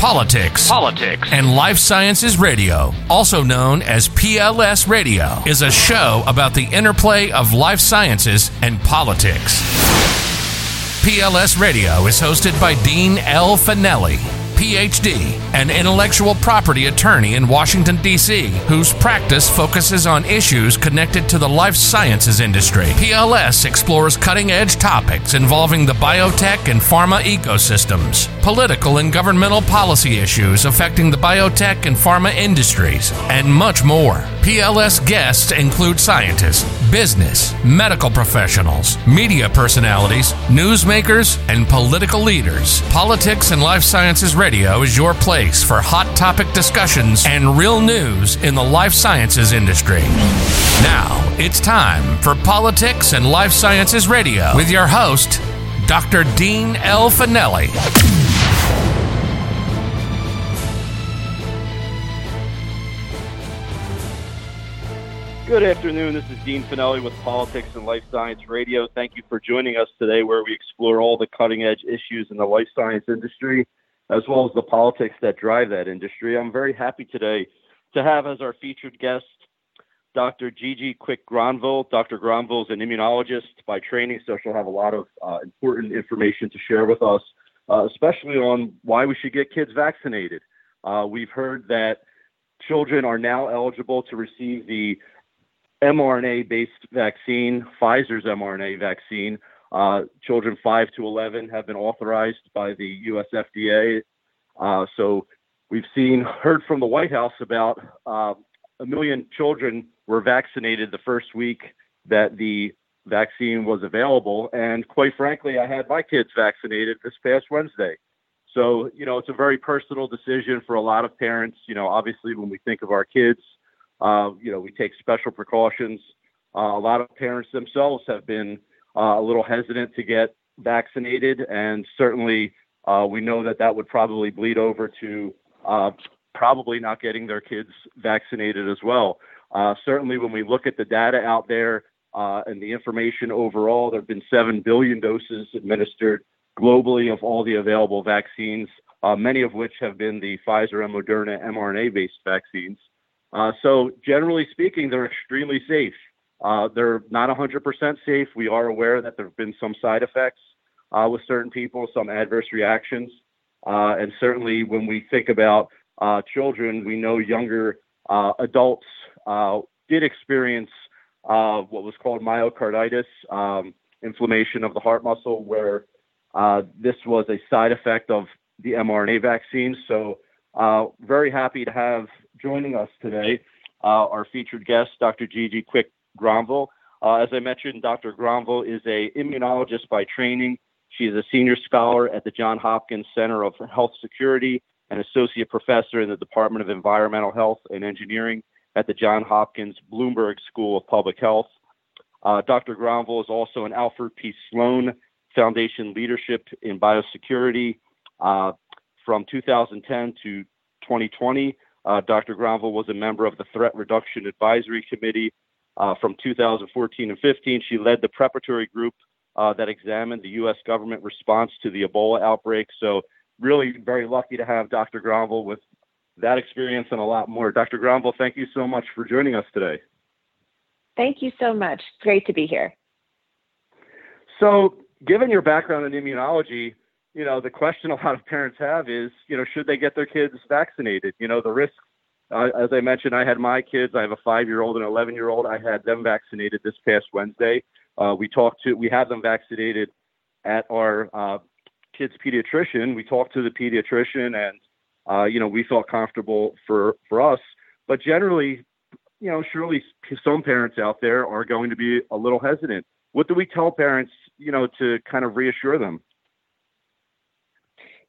Politics, Politics, and Life Sciences Radio, also known as PLS Radio, is a show about the interplay of life sciences and politics. PLS Radio is hosted by Dean L. Fanelli, PhD, an intellectual property attorney in Washington, D.C., whose practice focuses on issues connected to the life sciences industry. PLS explores cutting edge topics involving the biotech and pharma ecosystems, political and governmental policy issues affecting the biotech and pharma industries, and much more. PLS guests include scientists, business, medical professionals, media personalities, newsmakers, and political leaders. Politics and Life Sciences Radio is your place for hot topic discussions and real news in the life sciences industry. Now, it's time for Politics and Life Sciences Radio with your host, Dr. Dean L. Fanelli. Good afternoon. This is Dean Fanelli with Politics and Life Science Radio. Thank you for joining us today, where we explore all the cutting edge issues in the life science industry, as well as the politics that drive that industry. I'm very happy today to have as our featured guest Dr. Gigi Kwik Gronvall. Dr. Gronvall is an immunologist by training, so she'll have a lot of uh, important information to share with us, uh, especially on why we should get kids vaccinated. Uh, we've heard that children are now eligible to receive the mRNA based vaccine, Pfizer's mRNA vaccine. Uh, children 5 to 11 have been authorized by the US FDA. Uh, so we've seen, heard from the White House about uh, a million children were vaccinated the first week that the vaccine was available. And quite frankly, I had my kids vaccinated this past Wednesday. So, you know, it's a very personal decision for a lot of parents. You know, obviously, when we think of our kids, uh, you know, we take special precautions. Uh, a lot of parents themselves have been uh, a little hesitant to get vaccinated, and certainly uh, we know that that would probably bleed over to uh, probably not getting their kids vaccinated as well. Certainly, when we look at the data out there and the information overall, there have been 7 billion doses administered globally of all the available vaccines, many of which have been the Pfizer and Moderna mRNA based vaccines. Uh, so generally speaking, they're extremely safe. Uh, they're not 100% safe. We are aware that there have been some side effects uh, with certain people, some adverse reactions. Uh, and certainly when we think about uh, children, we know younger adults did experience what was called myocarditis, um, inflammation of the heart muscle, where this was a side effect of the mRNA vaccine. So very happy to have joining us today, uh, our featured guest, Dr. Gigi Kwik Gronvall. Uh, as I mentioned, Dr. Gronvall is a immunologist by training. She is a senior scholar at the Johns Hopkins Center of Health Security and associate professor in the Department of Environmental Health and Engineering at the Johns Hopkins Bloomberg School of Public Health. Uh, Dr. Gronvall is also an Alfred P. Sloan Foundation Leadership in Biosecurity. Uh, from 2010 to 2020, uh, Dr. Gronvall was a member of the Threat Reduction Advisory Committee uh, from 2014 and 15. She led the preparatory group uh, that examined the U.S. government response to the Ebola outbreak. So, really very lucky to have Dr. Gronvall with that experience and a lot more. Dr. Gronvall, thank you so much for joining us today. Thank you so much. Great to be here. So, given your background in immunology, you know, the question a lot of parents have is, you know, should they get their kids vaccinated? You know, the risks. Uh, as I mentioned, I had my kids. I have a five-year-old and an eleven-year-old. I had them vaccinated this past Wednesday. Uh, we talked to, we had them vaccinated at our uh, kids' pediatrician. We talked to the pediatrician, and uh, you know, we felt comfortable for for us. But generally, you know, surely some parents out there are going to be a little hesitant. What do we tell parents, you know, to kind of reassure them?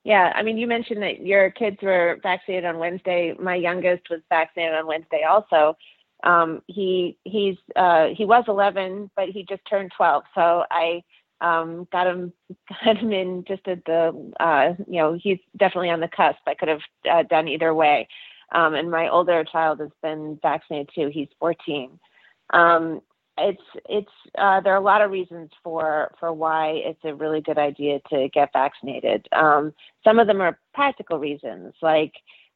Yeah, I mean, you mentioned that your kids were vaccinated on Wednesday. My youngest was vaccinated on Wednesday also. Um, he he's uh, he was 11, but he just turned 12. So I um, got him got him in just at the uh, you know he's definitely on the cusp. I could have uh, done either way. Um, and my older child has been vaccinated too. He's 14. Um, it's it's uh, there are a lot of reasons for for why it's a really good idea to get vaccinated. Um, some of them are practical reasons, like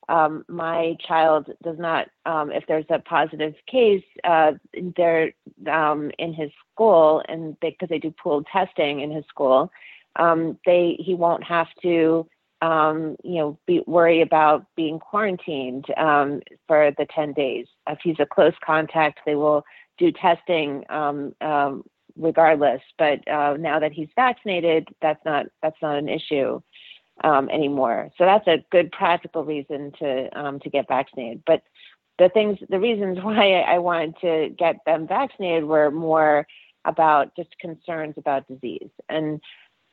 um, my child does not. Um, if there's a positive case, uh, they're um, in his school, and because they, they, do pooled testing in his school, um, they he won't have to. Um, you know, be worry about being quarantined for the 10 days. If he's a close contact, they will do testing um, um, regardless. But uh, now that he's vaccinated, that's not that's not an issue um, anymore. So that's a good practical reason to um, to get vaccinated. But the things, the reasons why I wanted to get them vaccinated were more about just concerns about disease and.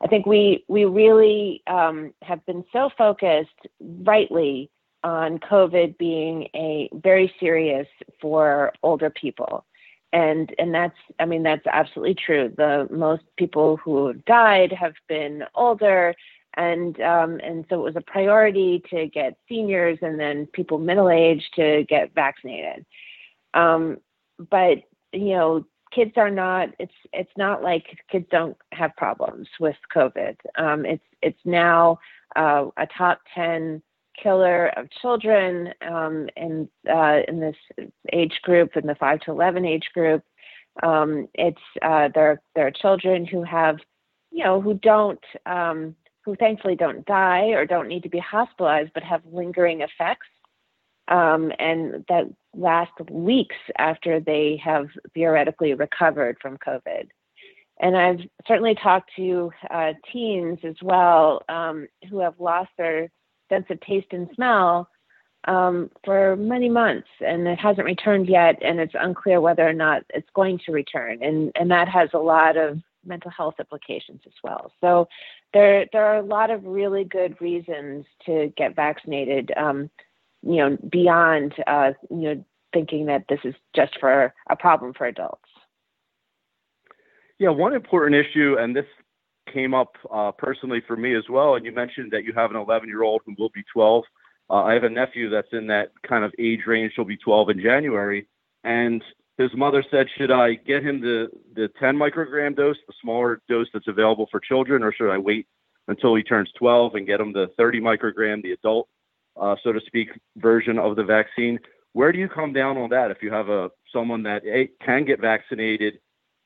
I think we we really um, have been so focused, rightly, on COVID being a very serious for older people and and that's i mean that's absolutely true. The most people who have died have been older and um, and so it was a priority to get seniors and then people middle age to get vaccinated. Um, but you know kids are not it's it's not like kids don't have problems with covid. Um, it's it's now uh, a top 10 killer of children um, in uh, in this age group, in the five to eleven age group. Um, it's uh, there. There are children who have, you know, who don't, um, who thankfully don't die or don't need to be hospitalized, but have lingering effects, um, and that last weeks after they have theoretically recovered from COVID. And I've certainly talked to uh, teens as well um, who have lost their sense of taste and smell um, for many months, and it hasn't returned yet, and it's unclear whether or not it's going to return, and and that has a lot of mental health implications as well. So there there are a lot of really good reasons to get vaccinated. Um, you know, beyond uh, you know thinking that this is just for a problem for adults. Yeah, one important issue, and this came up uh, personally for me as well. And you mentioned that you have an 11 year old who will be 12. Uh, I have a nephew that's in that kind of age range. He'll be 12 in January. And his mother said, Should I get him the, the 10 microgram dose, the smaller dose that's available for children, or should I wait until he turns 12 and get him the 30 microgram, the adult, uh, so to speak, version of the vaccine? Where do you come down on that? If you have a someone that a, can get vaccinated,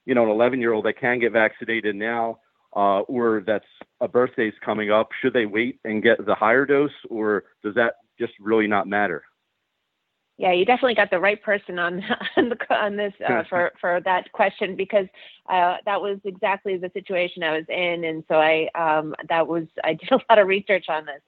you know, an 11 year old that can get vaccinated now, uh, or that's a birthday's coming up, should they wait and get the higher dose, or does that just really not matter? Yeah, you definitely got the right person on on, the, on this uh, for for that question because uh, that was exactly the situation I was in, and so I um, that was I did a lot of research on this.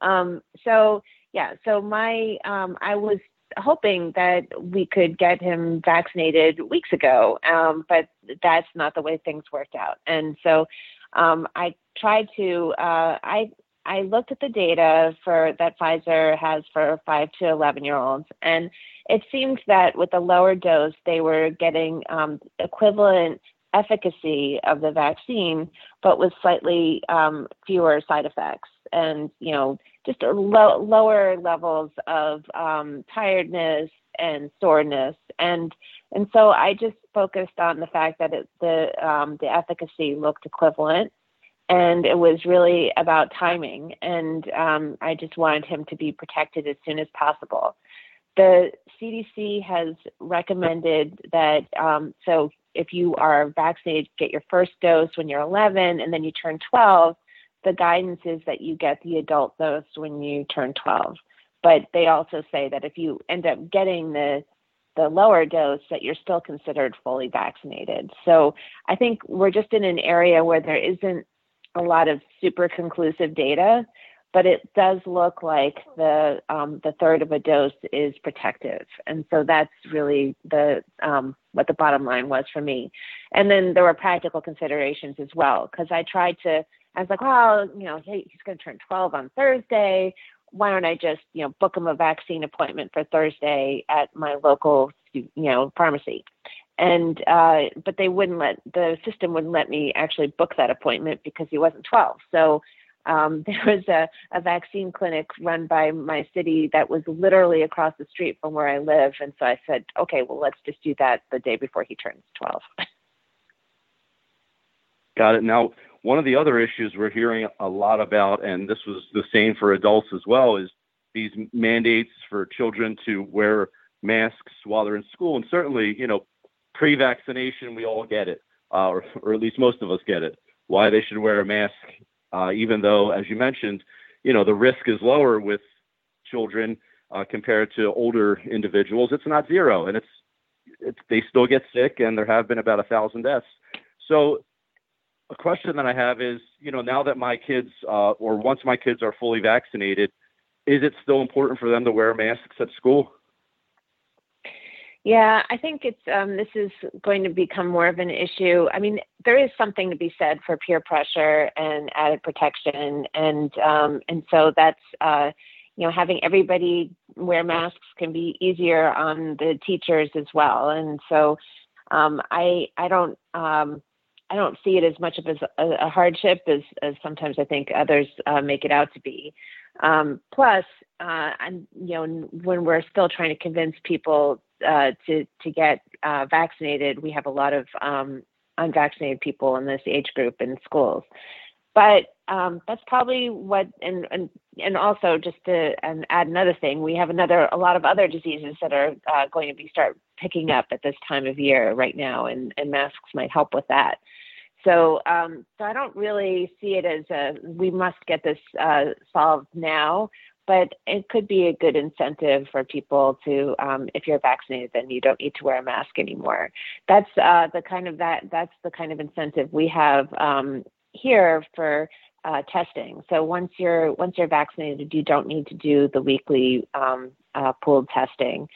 Um, so yeah, so my um, I was hoping that we could get him vaccinated weeks ago, um, but that's not the way things worked out. And so um, I tried to uh, I I looked at the data for that Pfizer has for five to eleven year olds, and it seemed that with the lower dose they were getting um, equivalent efficacy of the vaccine, but with slightly um, fewer side effects, and you know just low, lower levels of um, tiredness and soreness, and and so I just focused on the fact that it, the um, the efficacy looked equivalent, and it was really about timing. And um, I just wanted him to be protected as soon as possible. The CDC has recommended that um, so if you are vaccinated, get your first dose when you're 11, and then you turn 12. The guidance is that you get the adult dose when you turn 12. But they also say that if you end up getting the the lower dose that you're still considered fully vaccinated. So I think we're just in an area where there isn't a lot of super conclusive data, but it does look like the um, the third of a dose is protective, and so that's really the um, what the bottom line was for me. And then there were practical considerations as well because I tried to. I was like, well, you know, hey, he's going to turn 12 on Thursday why don't I just, you know, book him a vaccine appointment for Thursday at my local, you know, pharmacy? And uh, but they wouldn't let the system wouldn't let me actually book that appointment because he wasn't 12. So um, there was a, a vaccine clinic run by my city that was literally across the street from where I live. And so I said, okay, well, let's just do that the day before he turns 12. Got it. Now, one of the other issues we're hearing a lot about, and this was the same for adults as well, is these mandates for children to wear masks while they're in school. And certainly, you know, pre vaccination, we all get it, uh, or, or at least most of us get it, why they should wear a mask uh, even though, as you mentioned, you know the risk is lower with children uh, compared to older individuals. It's not zero, and it's, it's they still get sick, and there have been about a thousand deaths. So, a question that I have is, you know, now that my kids, uh, or once my kids are fully vaccinated, is it still important for them to wear masks at school? Yeah, I think it's um, this is going to become more of an issue. I mean, there is something to be said for peer pressure and added protection, and um, and so that's uh, you know having everybody wear masks can be easier on the teachers as well, and so um, I I don't um, I don't see it as much of a, a hardship as, as sometimes I think others uh, make it out to be. Um, plus, uh, and you know, when we're still trying to convince people uh, to to get uh, vaccinated. We have a lot of um, unvaccinated people in this age group in schools, but um, that's probably what. And and and also just to and add another thing, we have another a lot of other diseases that are uh, going to be start picking up at this time of year right now, and and masks might help with that. So, um, so I don't really see it as a we must get this uh, solved now but it could be a good incentive for people to um, if you're vaccinated then you don't need to wear a mask anymore that's uh, the kind of that that's the kind of incentive we have um, here for uh, testing. So once you're once you're vaccinated you don't need to do the weekly um, uh, pooled testing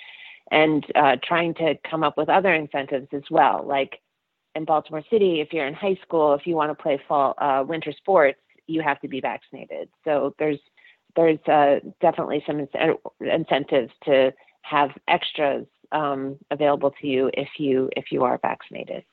and uh, trying to come up with other incentives as well. Like in baltimore city if you're in high school if you want to play fall uh, winter sports you have to be vaccinated. So there's there's uh, definitely some in- incentives to have extras um, available to you if you if you are vaccinated.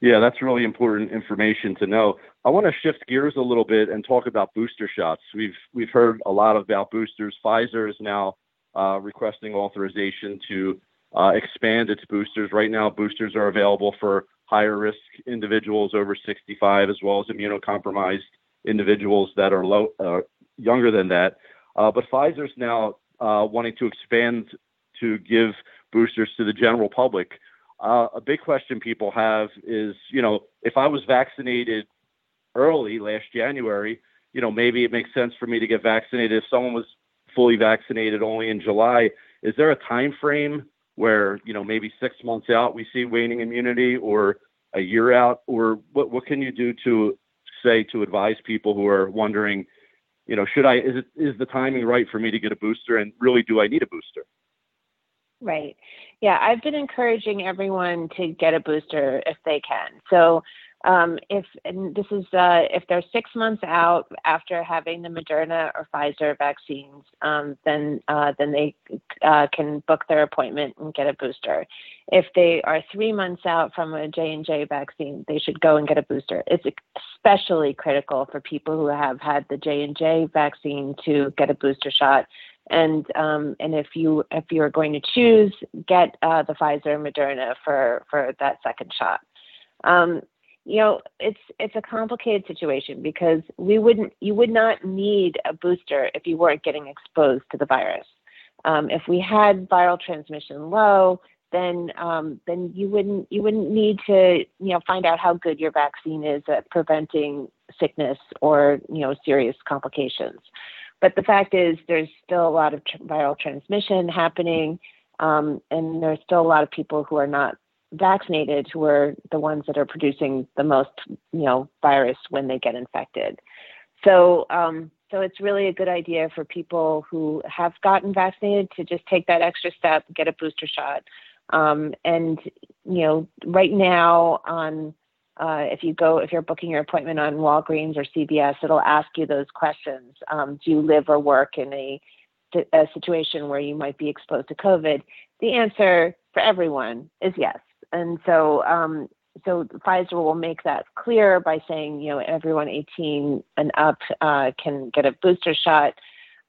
Yeah, that's really important information to know. I want to shift gears a little bit and talk about booster shots. We've we've heard a lot about boosters. Pfizer is now uh, requesting authorization to uh, expand its boosters. Right now, boosters are available for higher risk individuals over 65 as well as immunocompromised individuals that are low, uh, younger than that. Uh, but Pfizer's now uh, wanting to expand to give boosters to the general public. Uh, a big question people have is, you know, if I was vaccinated early last January, you know, maybe it makes sense for me to get vaccinated. If someone was fully vaccinated only in July, is there a time frame where, you know, maybe six months out we see waning immunity, or a year out, or what? What can you do to say to advise people who are wondering, you know, should I is it is the timing right for me to get a booster and really do I need a booster? Right. Yeah, I've been encouraging everyone to get a booster if they can. So um, if this is uh, if they're six months out after having the Moderna or Pfizer vaccines, um, then uh, then they uh, can book their appointment and get a booster. If they are three months out from a J and J vaccine, they should go and get a booster. It's especially critical for people who have had the J and J vaccine to get a booster shot. And um, and if you if you are going to choose, get uh, the Pfizer or Moderna for for that second shot. Um, you know it's it's a complicated situation because we wouldn't you would not need a booster if you weren't getting exposed to the virus. Um, if we had viral transmission low then um, then you wouldn't you wouldn't need to you know find out how good your vaccine is at preventing sickness or you know serious complications. But the fact is there's still a lot of viral transmission happening um, and there's still a lot of people who are not vaccinated who are the ones that are producing the most, you know, virus when they get infected. So, um, so it's really a good idea for people who have gotten vaccinated to just take that extra step, get a booster shot. Um, and you know, right now on uh, if you go if you're booking your appointment on Walgreens or CVS, it'll ask you those questions. Um, do you live or work in a, a situation where you might be exposed to COVID? The answer for everyone is yes and so um, so Pfizer will make that clear by saying, you know, everyone 18 and up uh, can get a booster shot,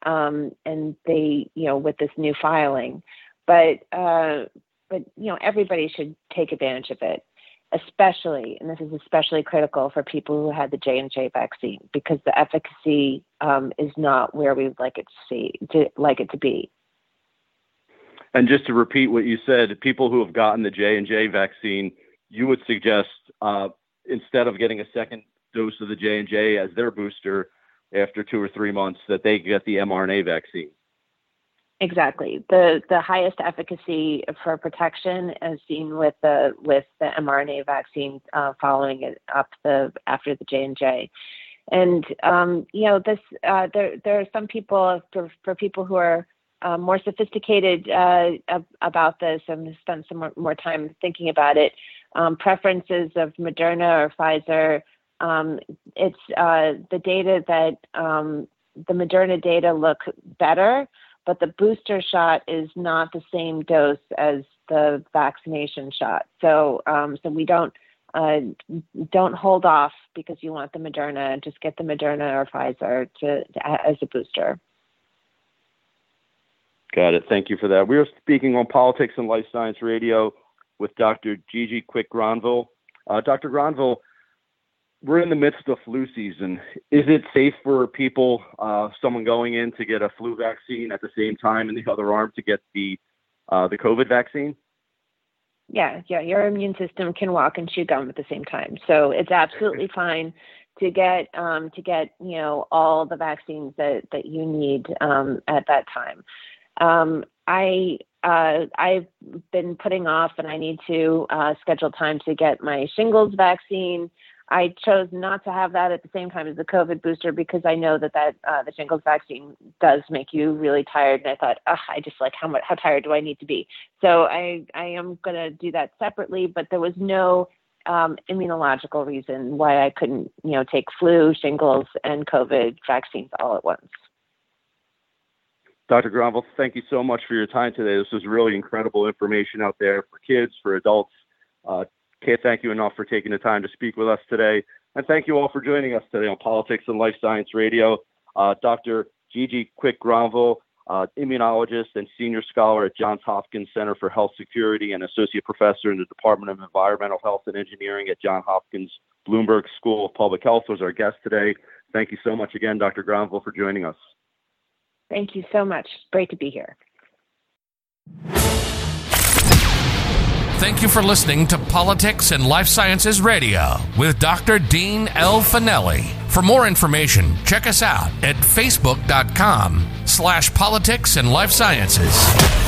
um, and they, you know, with this new filing. But uh, but you know, everybody should take advantage of it, especially, and this is especially critical for people who had the J and J vaccine because the efficacy um, is not where we would like it to see, to like it to be. And just to repeat what you said, people who have gotten the J and J vaccine, you would suggest uh, instead of getting a second dose of the J and J as their booster after two or three months, that they get the mRNA vaccine. Exactly. The the highest efficacy for protection is seen with the with the mRNA vaccine uh, following it up the after the J and J. And um, you know this uh, there there are some people for, for people who are uh, more sophisticated uh, about this and spend some more, more time thinking about it. Um, preferences of Moderna or Pfizer. Um, it's uh, the data that um, the Moderna data look better but the booster shot is not the same dose as the vaccination shot. So, um, so we don't uh, don't hold off because you want the Moderna. Just get the Moderna or Pfizer to, to, as a booster. Got it. Thank you for that. We are speaking on Politics and Life Science Radio with Dr. Gigi Kwik Gronvall. Uh, Dr. Gronvall, we're in the midst of flu season. Is it safe for people, uh, someone going in to get a flu vaccine at the same time and the other arm to get the uh, the COVID vaccine? Yeah, yeah. Your immune system can walk and chew gum at the same time, so it's absolutely fine to get um, to get you know all the vaccines that that you need um, at that time. Um, I uh, I've been putting off, and I need to uh, schedule time to get my shingles vaccine. I chose not to have that at the same time as the COVID booster because I know that that uh, the shingles vaccine does make you really tired, and I thought, I just like how much how tired do I need to be? So I I am to do that separately, but there was no um, immunological reason why I couldn't you know take flu, shingles, and COVID vaccines all at once. Dr. Gronvall, thank you so much for your time today. This was really incredible information out there for kids, for adults. Uh, can't thank you enough for taking the time to speak with us today. And thank you all for joining us today on Politics and Life Science Radio. Uh, Dr. Gigi Kwik Gronvall, uh, immunologist and senior scholar at Johns Hopkins Center for Health Security and associate professor in the Department of Environmental Health and Engineering at Johns Hopkins Bloomberg School of Public Health, was our guest today. Thank you so much again, Dr. Gronvall, for joining us. Thank you so much. Great to be here. Thank you for listening to Politics and Life Sciences Radio with Dr. Dean L. Fanelli. For more information, check us out at facebook.com slash politics and life sciences.